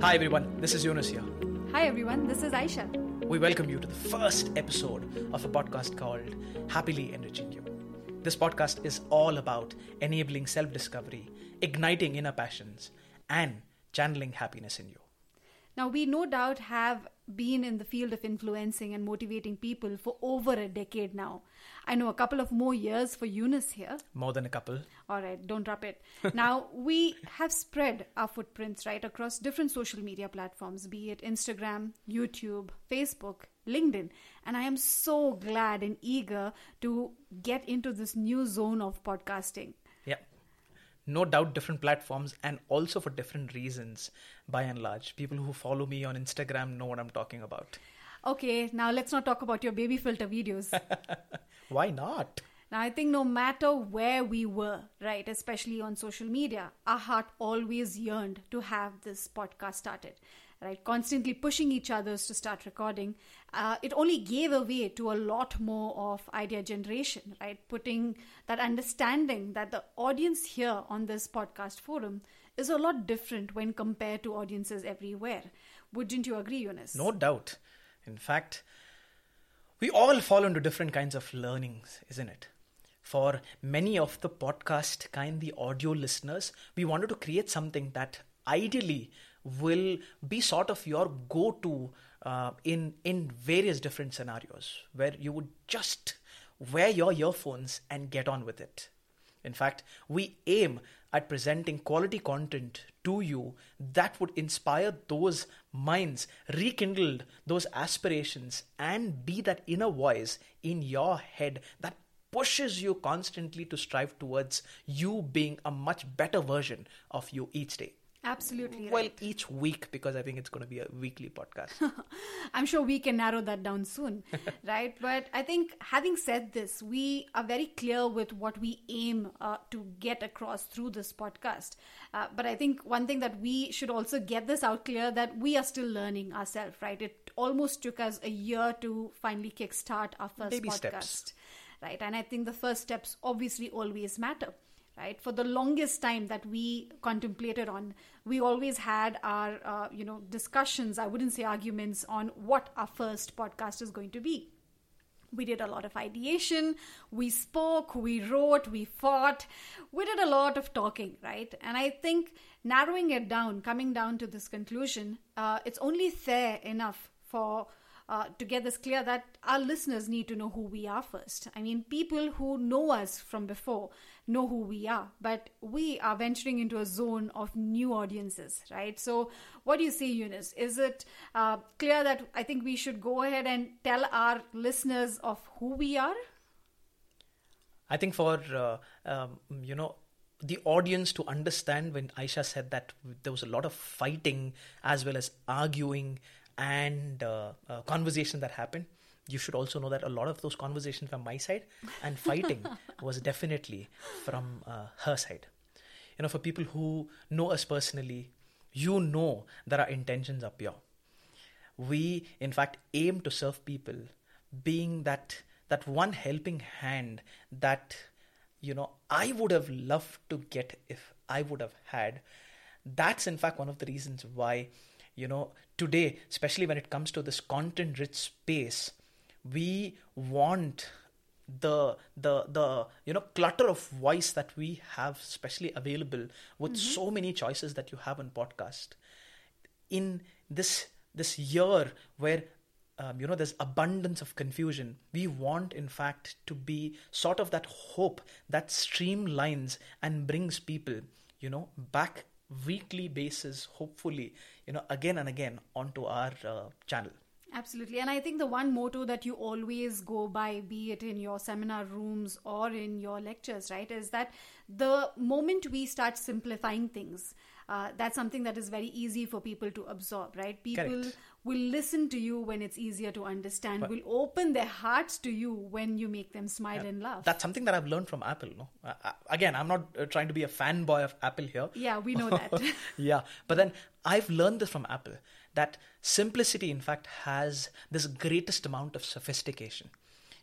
Hi everyone, this is Yunus here. Hi everyone, this is Aisha. We welcome you to the first episode of a podcast called Happily Enriching You. This podcast is all about enabling self discovery, igniting inner passions, and channeling happiness in you. Now, we no doubt have been in the field of influencing and motivating people for over a decade now. I know a couple of more years for Yunus here. More than a couple. All right, don't drop it. now, we have spread our footprints right across different social media platforms, be it Instagram, YouTube, Facebook, LinkedIn. And I am so glad and eager to get into this new zone of podcasting. No doubt different platforms and also for different reasons by and large. People who follow me on Instagram know what I'm talking about. Okay, now let's not talk about your baby filter videos. Why not? Now, I think no matter where we were, right, especially on social media, our heart always yearned to have this podcast started, right? Constantly pushing each others to start recording. Uh, it only gave away to a lot more of idea generation, right? Putting that understanding that the audience here on this podcast forum is a lot different when compared to audiences everywhere. Wouldn't you agree, Yunus? No doubt. In fact, we all fall into different kinds of learnings, isn't it? For many of the podcast kind, the audio listeners, we wanted to create something that ideally will be sort of your go to uh, in, in various different scenarios where you would just wear your earphones and get on with it. In fact, we aim at presenting quality content to you that would inspire those minds, rekindle those aspirations, and be that inner voice in your head that pushes you constantly to strive towards you being a much better version of you each day. Absolutely. Well, right. each week because I think it's going to be a weekly podcast. I'm sure we can narrow that down soon, right? But I think having said this, we are very clear with what we aim uh, to get across through this podcast. Uh, but I think one thing that we should also get this out clear that we are still learning ourselves, right? It almost took us a year to finally kickstart our first Baby podcast, steps. right? And I think the first steps obviously always matter right? For the longest time that we contemplated on we always had our uh, you know discussions i wouldn't say arguments on what our first podcast is going to be. We did a lot of ideation we spoke we wrote we fought we did a lot of talking right? And i think narrowing it down coming down to this conclusion uh, it's only fair enough for uh, to get this clear that our listeners need to know who we are first. I mean, people who know us from before know who we are, but we are venturing into a zone of new audiences, right? So, what do you say, Yunus? Is it uh, clear that I think we should go ahead and tell our listeners of who we are? I think for uh, um, you know the audience to understand when Aisha said that there was a lot of fighting as well as arguing and uh, uh, conversation that happened. You should also know that a lot of those conversations from my side and fighting was definitely from uh, her side. You know, for people who know us personally, you know that our intentions are pure. We, in fact, aim to serve people, being that that one helping hand that you know I would have loved to get if I would have had. That's in fact one of the reasons why you know today especially when it comes to this content rich space we want the the the you know clutter of voice that we have especially available with mm-hmm. so many choices that you have on podcast in this this year where um, you know there's abundance of confusion we want in fact to be sort of that hope that streamlines and brings people you know back weekly basis hopefully you know again and again onto our uh, channel Absolutely. And I think the one motto that you always go by, be it in your seminar rooms or in your lectures, right, is that the moment we start simplifying things, uh, that's something that is very easy for people to absorb, right? People Correct. will listen to you when it's easier to understand, But- will open their hearts to you when you make them smile and laugh. that's something that i've learned from apple no uh, uh, again i'm not uh, trying to be a fanboy of apple here yeah, we know that. yeah but then i've learned this from apple that simplicity in fact has this greatest amount of sophistication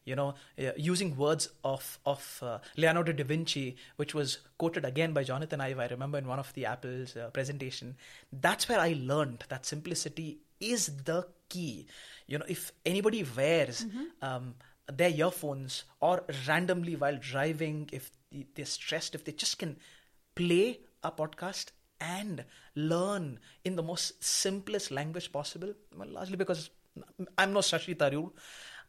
you know, uh, using words of of uh, Leonardo da Vinci, which was quoted again by Jonathan Ive. I remember in one of the Apple's uh, presentation. That's where I learned that simplicity is the key. You know, if anybody wears um, their earphones or randomly while driving, if they're stressed, if they just can play a podcast and learn in the most simplest language possible, well, largely because I'm no Shashi Tharoor.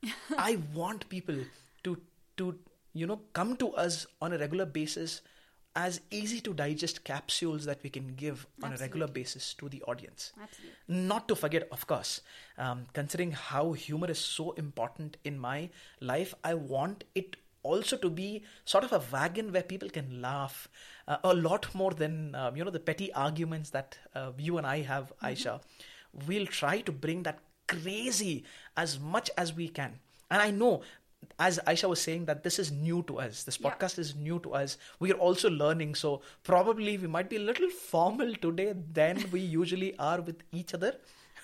I want people to to you know come to us on a regular basis as easy to digest capsules that we can give on a regular basis to the audience. Absolutely. Not to forget, of course, um, considering how humor is so important in my life, I want it also to be sort of a wagon where people can laugh uh, a lot more than um, you know the petty arguments that uh, you and I have, Aisha. We'll try to bring that crazy as much as we can, and I know. As Aisha was saying, that this is new to us. This Yeah. podcast is new to us. We are also learning, so probably we might be a little formal today than we usually are with each other.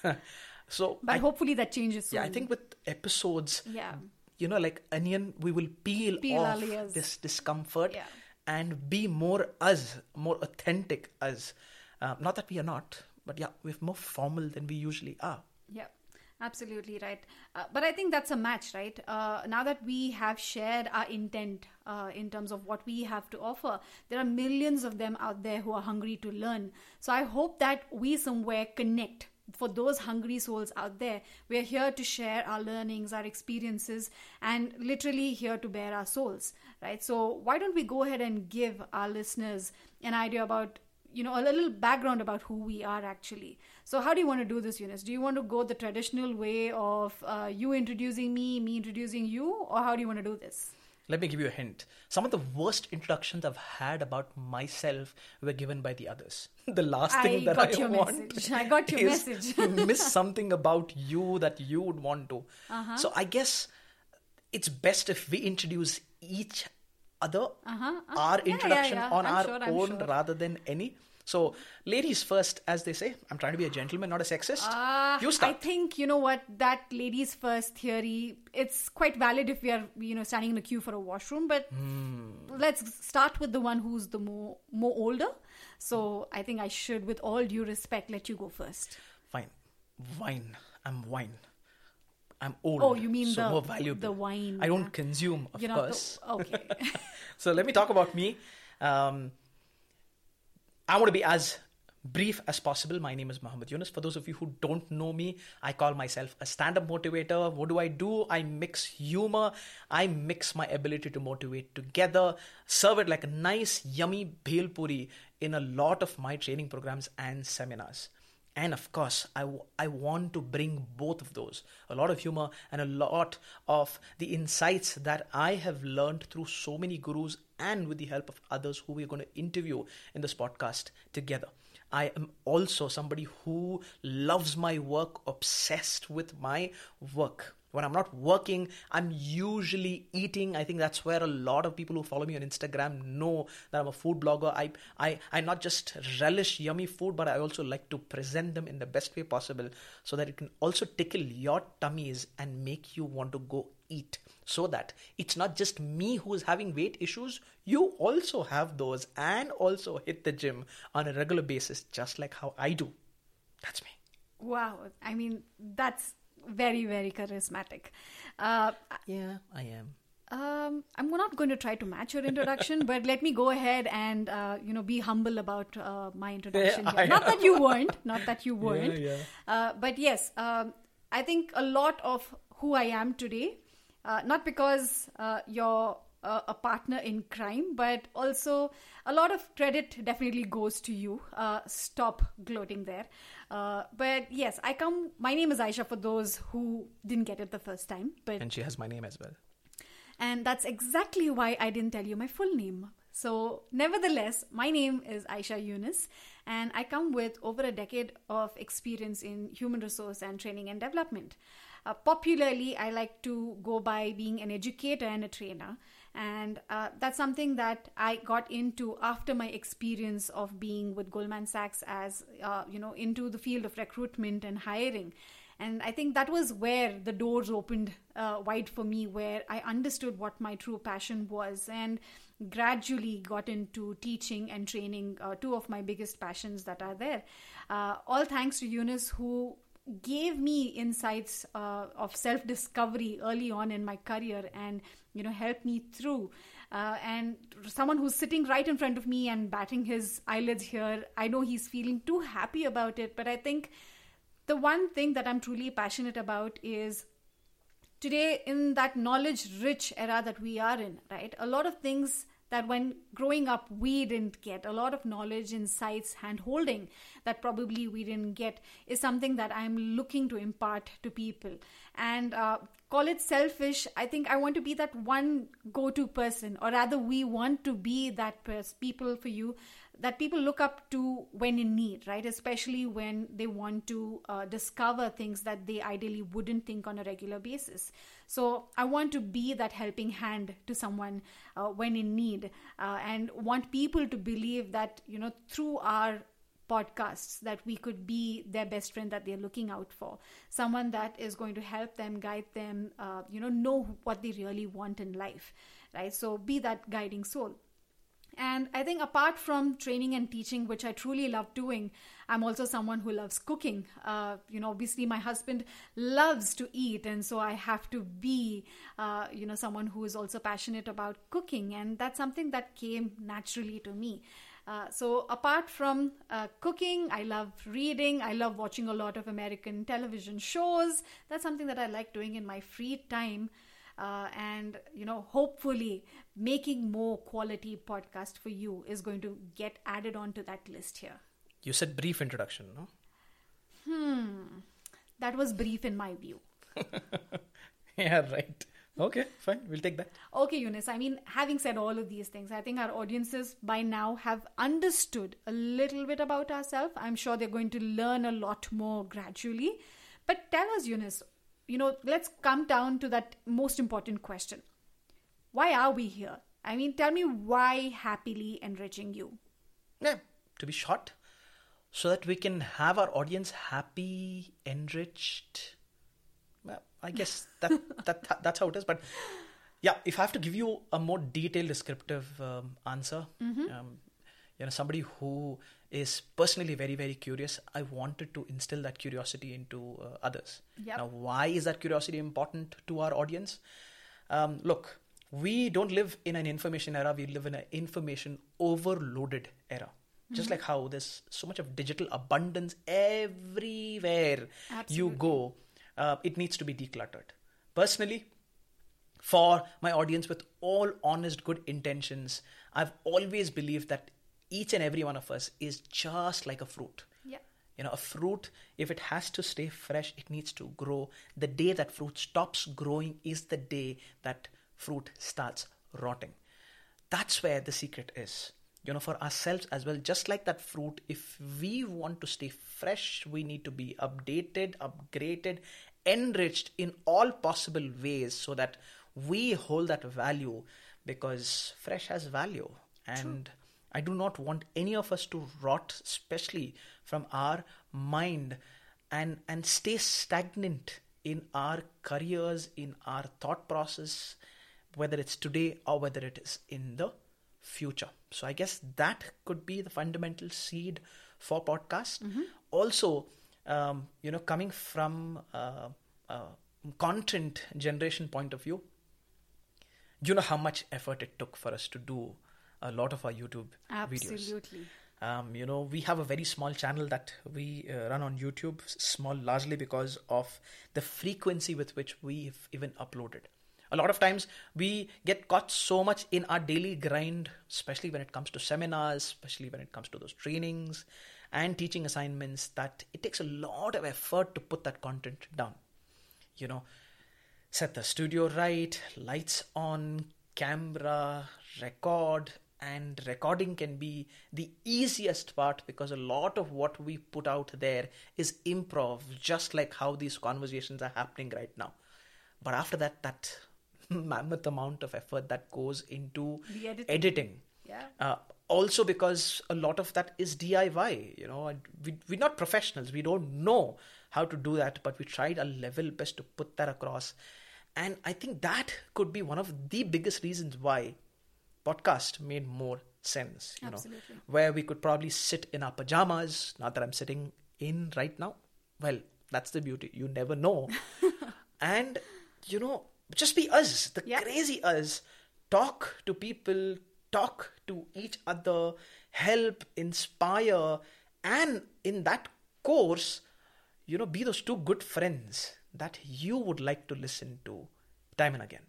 so, But I, hopefully that changes soon. yeah, I think with episodes, Yeah. you know, like onion, we will peel, Peel off this discomfort Yeah. and be more us, more authentic us. Uh, not that we are not, but yeah, we're more formal than we usually are. Yeah, absolutely right. Uh, but I think that's a match, right? Uh, now that we have shared our intent uh, in terms of what we have to offer, there are millions of them out there who are hungry to learn. So I hope that we somewhere connect. For those hungry souls out there, we are here to share our learnings, our experiences, and literally here to bear our souls, right? So, why don't we go ahead and give our listeners an idea about you know a little background about who we are actually so how do you want to do this Yunus do you want to go the traditional way of uh, you introducing me me introducing you or how do you want to do this Let me give you a hint. Some of the worst introductions I've had about myself were given by the others. The last I thing that got I your want message. I got your message. to miss something about you that you would want to. Uh-huh. So I guess it's best if we introduce each other, Uh-huh. Uh, our yeah, yeah, introduction yeah. on I'm our sure, own sure. rather than any. So, ladies first, as they say. I'm trying to be a gentleman, not a sexist. Uh, you I think you know what that ladies first theory. It's quite valid if we are you know standing in a queue for a washroom. But Hmm. let's start with the one who's the more more older. So I think I should, with all due respect, let you go first. Fine. Wine. I'm wine. I'm old. Oh, you mean so the- more valuable. the wine, I don't consume, of You're not the- course. okay. so let me talk about me. Um, I want to be as brief as possible. My name is Muhammad Yunus. For those of you who don't know me, I call myself a stand up motivator. What do I do? I mix humor, I mix my ability to motivate together, serve it like a nice, yummy bhel puri in a lot of my training programs and seminars. And of course, I, w- I want to bring both of those a lot of humor and a lot of the insights that I have learned through so many gurus and with the help of others who we're going to interview in this podcast together. I am also somebody who loves my work, obsessed with my work. When I'm not working, I'm usually eating. I think that's where a lot of people who follow me on Instagram know that I'm a food blogger. I, I, I not just relish yummy food, but I also like to present them in the best way possible so that it can also tickle your tummies and make you want to go eat. So that it's not just me who is having weight issues, you also have those and also hit the gym on a regular basis, just like how I do. That's me. wow. I mean, that's very very charismatic. Uh, Yeah, I am. Um, I'm not going to try to match your introduction, but let me go ahead and uh, you know be humble about uh, my introduction. Yeah, Not that you weren't, not that you weren't. yeah. Uh, but yes, um, I think a lot of who I am today, uh, not because uh, you're uh, a partner in crime, but also a lot of credit definitely goes to you. Uh, stop gloating there. Uh, but yes, I come. My name is Aisha. For those who didn't get it the first time, but And she has my name as well. and that's exactly why I didn't tell you my full name. So, nevertheless, my name is Aisha Yunus, and I come with over a decade of experience in human resource and training and development. Uh, popularly, I like to go by being an educator and a trainer, and uh, that's something that I got into after my experience of being with Goldman Sachs as uh, you know into the field of recruitment and hiring. And i think that was where the doors opened uh, wide for me where i understood what my true passion was and gradually got into teaching and training uh, two of my biggest passions that are there. Uh, all thanks to Yunus who gave me insights uh, of self discovery early on in my career and you know helped me through. Uh, and someone who's sitting right in front of me and batting his eyelids here i know he's feeling too happy about it. But i think the one thing that i'm truly passionate about is today in that knowledge rich era that we are in right? A lot of things that when growing up we didn't get a lot of knowledge insights hand holding that probably we didn't get is something that i'm looking to impart to people. And uh, call it selfish i think i want to be that one go to person or rather we want to be that pers- people for you that people look up to when in need, right? Especially when they want to uh, discover things that they ideally wouldn't think on a regular basis. So I want to be that helping hand to someone uh, when in need, uh, and want people to believe that you know through our podcasts that we could be their best friend that they're looking out for someone that is going to help them guide them uh, you know know what they really want in life right so be that guiding soul and I think apart from training and teaching, which I truly love doing, I'm also someone who loves cooking. Uh, you know, obviously my husband loves to eat, and so I have to be, uh, you know, someone who is also passionate about cooking, and that's something that came naturally to me. Uh, so apart from uh, cooking, I love reading. I love watching a lot of American television shows. That's something that I like doing in my free time uh, and you know hopefully making more quality podcast for you is going to get added onto that list here. You said brief introduction no? Hmm. That was brief in my view. Yeah right. Okay fine. We'll take that. Okay Yunus. I mean having said all of these things i think our audiences by now have understood a little bit about ourselves. I'm sure they're going to learn a lot more gradually. But tell us Yunus you know, let's come down to that most important question. Why are we here? I mean, tell me why happily enriching you. Yeah, to be short, so that we can have our audience happy, enriched. Well, I guess that, that that's how it is. But yeah, if I have to give you a more detailed, descriptive um, answer, mm-hmm. um, you know, somebody who is personally very very curious i wanted to instill that curiosity into uh, others yep. now why is that curiosity important to our audience um, look we don't live in an information era we live in an information overloaded era mm-hmm. just like how there's so much of digital abundance everywhere Absolutely. you go uh, it needs to be decluttered personally for my audience with all honest good intentions i've always believed that each and every one of us is just like a fruit. Yeah. You know, a fruit, if it has to stay fresh, it needs to grow. The day that fruit stops growing is the day that fruit starts rotting. That's where the secret is. You know, for ourselves as well, just like that fruit, if we want to stay fresh, we need to be updated, upgraded, enriched in all possible ways so that we hold that value because fresh has value. And True I do not want any of us to rot, especially from our mind, and, and stay stagnant in our careers, in our thought process, whether it's today or whether it is in the future. So I guess that could be the fundamental seed for podcast. Mm-hmm. Also, um, you know, coming from uh, uh, content generation point of view, you know how much effort it took for us to do a lot of our YouTube Absolutely. videos. Absolutely. Um, you know, we have a very small channel that we uh, run on YouTube, small largely because of the frequency with which we've even uploaded. A lot of times we get caught so much in our daily grind, especially when it comes to seminars, especially when it comes to those trainings and teaching assignments, that it takes a lot of effort to put that content down. You know, set the studio right, lights on, camera, record, and recording can be the easiest part because a lot of what we put out there is improv just like how these conversations are happening right now but after that that mammoth amount of effort that goes into editing, editing. Yeah. Uh, also because a lot of that is diy you know we, we're not professionals we don't know how to do that, but we tried our level best to put that across. And I think that could be one of the biggest reasons why podcast made more sense. You Absolutely. know, where we could probably sit in our pajamas. Not that I'm sitting in right now. Well, that's the beauty. You never know. and you know, just be us, the Yeah. crazy us. Talk to people, talk to each other, help, inspire, and in that course, you know, be those two good friends that you would like to listen to time and again.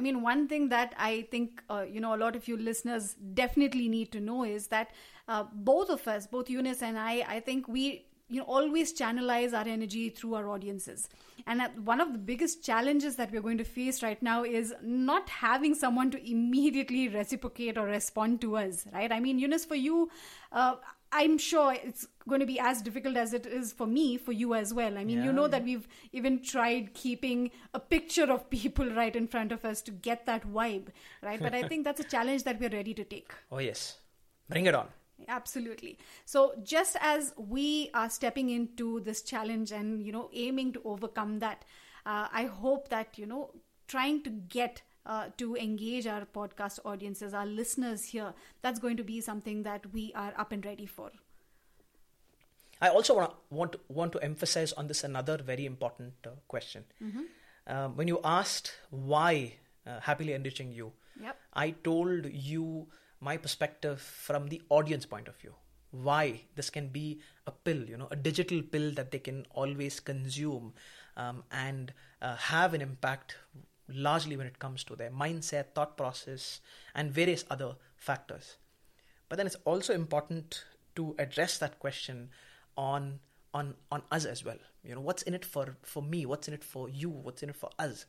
I mean, one thing that I think uh, you know a lot of you listeners definitely need to know is that uh, both of us, both Yunus and I, I think we you know always channelize our energy through our audiences. And one of the biggest challenges that we're going to face right now is not having someone to immediately reciprocate or respond to us. Right? I mean, Yunus, for you. Uh, I'm sure it's going to be as difficult as it is for me, for you as well. I mean, you know yeah. that we've even tried keeping a picture of people right in front of us to get that vibe, right? But I think that's a challenge that we're ready to take. Oh, yes. Bring it on. Absolutely. So just as we are stepping into this challenge and you know aiming to overcome that, uh, I hope that you know trying to get uh, to engage our podcast audiences, our listeners here, that's going to be something that we are up and ready for. I also want to, want to, want to emphasize on this another very important uh, question. Um, when you asked why uh, happily enriching you, Yep. I told you my perspective from the audience point of view. Why this can be a pill, you know, a digital pill that they can always consume um, and uh, have an impact largely when it comes to their mindset, thought process, and various other factors. But then it's also important to address that question on on on us as well. You know, what's in it for for me? What's in it for you? What's in it for us?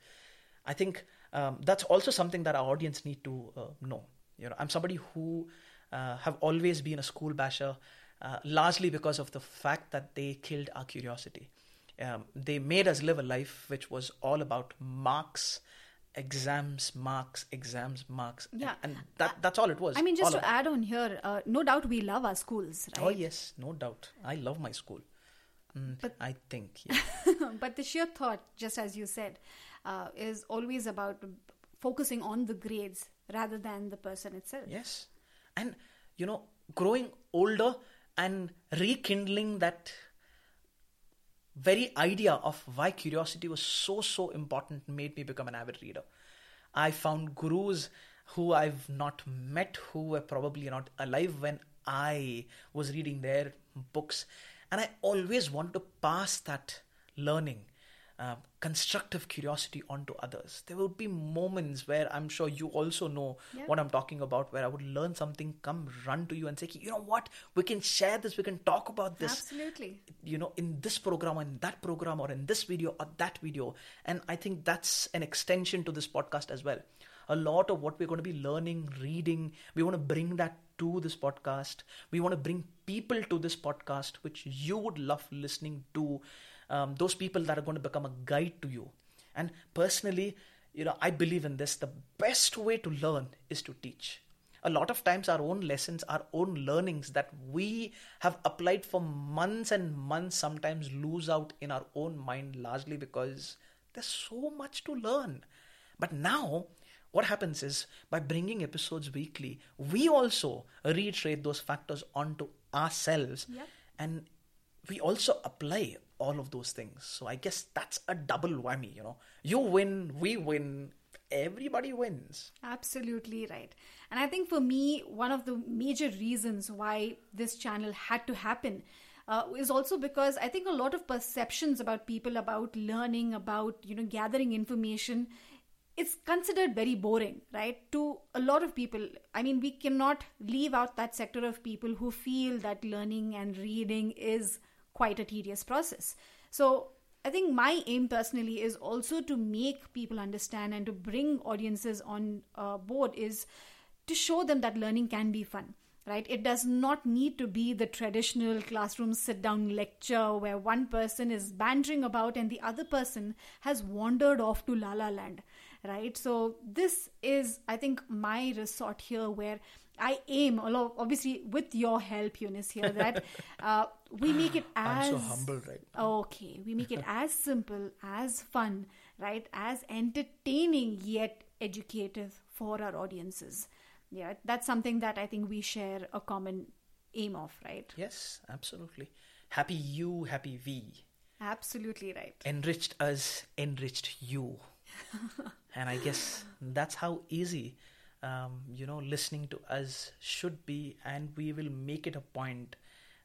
I think um, that's also something that our audience need to uh, know. You know, I'm somebody who uh, have always been a school basher, uh, largely because of the fact that they killed our curiosity. Um, they made us live a life which was all about marks, exams, marks, exams, marks, Yeah. and, that that's all it was. I mean, just all to add on here, uh, no doubt we love our schools, right? Oh yes, no doubt. I love my school. Mm, But- I think yeah. but the sheer thought, just as you said, uh, is always about focusing on the grades rather than the person itself. yes, and you know, growing older and rekindling that very idea of why curiosity was so so important made me become an avid reader. I found gurus who I've not met who were probably not alive when I was reading their books, and I always wanted to pass that learning uh, constructive curiosity onto others. There will be moments where I'm sure you also know Yeah. what I'm talking about, where I would learn something, come run to you and say, you know what, we can share this, we can talk about this Absolutely. you know in this program or in that program or in this video or that video and i think that's an extension to this podcast as well a lot of what we're going to be learning reading we want to bring that to this podcast we want to bring people to this podcast which you would love listening to um, those people that are going to become a guide to you. And personally you know i believe in this. The best way to learn is to teach. A lot of times our own lessons our own learnings that we have applied for months and months sometimes lose out in our own mind largely because there's so much to learn. But now what happens is by bringing episodes weekly we also reiterate those factors onto ourselves. Yep. and we also apply all of those things so i guess that's a double whammy you know you win we win everybody wins Absolutely right. And I think for me, one of the major reasons why this channel had to happen uh, is also because I think a lot of perceptions about people, about learning, about you know gathering information, it's considered very boring, right? To a lot of people, I mean, we cannot leave out that sector of people who feel that learning and reading is quite a tedious process. So I think my aim personally is also to make people understand and to bring audiences on uh, board is to show them that learning can be fun right it does not need to be the traditional classroom sit down lecture where one person is bantering about and the other person has wandered off to la la land right? So this is, I think, my resort here where I aim, although obviously with your help, Yunus, here that uh, we make it as I'm so humble, right? Now. Okay, we make it as simple, as fun, right, as entertaining yet educative for our audiences. Yeah, that's something that I think we share a common aim of, right? Yes, absolutely. Happy you, happy we. Absolutely right. Enriched us, enriched you. and I guess that's how easy, um, you know, listening to us should be, and we will make it a point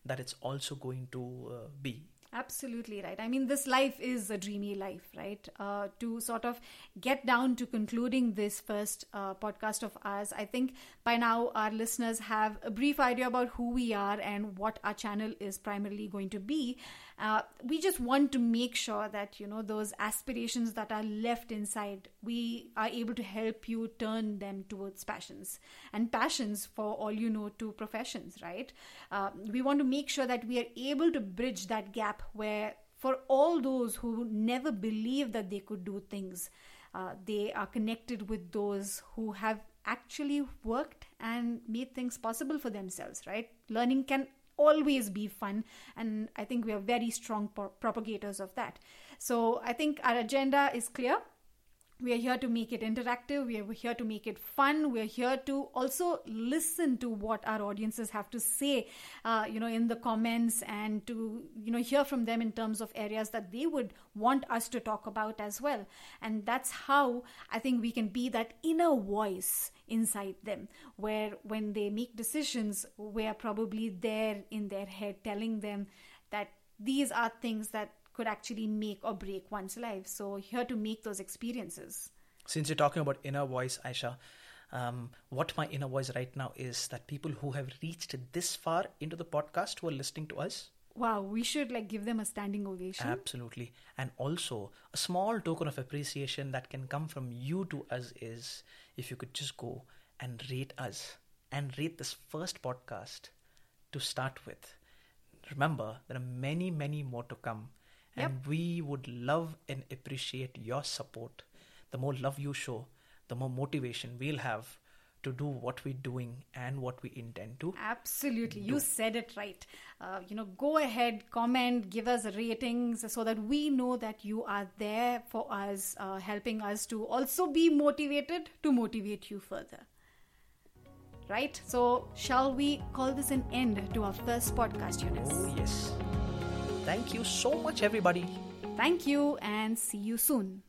that it's also going to uh, be. Absolutely right. I mean, this life is a dreamy life, right? Uh, to sort of get down to concluding this first uh, podcast of ours, I think by now our listeners have a brief idea about who we are and what our channel is primarily going to be. Uh, we just want to make sure that you know those aspirations that are left inside we are able to help you turn them towards passions and passions for all you know to professions right uh, we want to make sure that we are able to bridge that gap where for all those who never believed that they could do things uh, they are connected with those who have actually worked and made things possible for themselves right? Learning can always be fun and i think we are very strong pro- propagators of that. So i think our agenda is clear we are here to make it interactive. We are here to make it fun. We are here to also listen to what our audiences have to say uh, you know in the comments and to you know hear from them in terms of areas that they would want us to talk about as well. And that's how i think we can be that inner voice inside them where when they make decisions we are probably there in their head telling them that these are things that could actually make or break one's life. So, here to make those experiences. Since you're talking about inner voice, Aisha, um, what my inner voice right now is that people who have reached this far into the podcast who are listening to us. Wow, we should like give them a standing ovation. Absolutely. And also, a small token of appreciation that can come from you to us is if you could just go and rate us and rate this first podcast to start with. Remember, there are many, many more to come. Yep. And we would love and appreciate your support. The more love you show, the more motivation we'll have to do what we're doing and what we intend to. Absolutely. Do. You said it right. Uh, you know, go ahead, comment, give us ratings so that we know that you are there for us, uh, helping us to also be motivated to motivate you further. Right? So, shall we call this an end to our first podcast, Yunus? Oh, yes. Thank you so much, everybody. Thank you, and see you soon.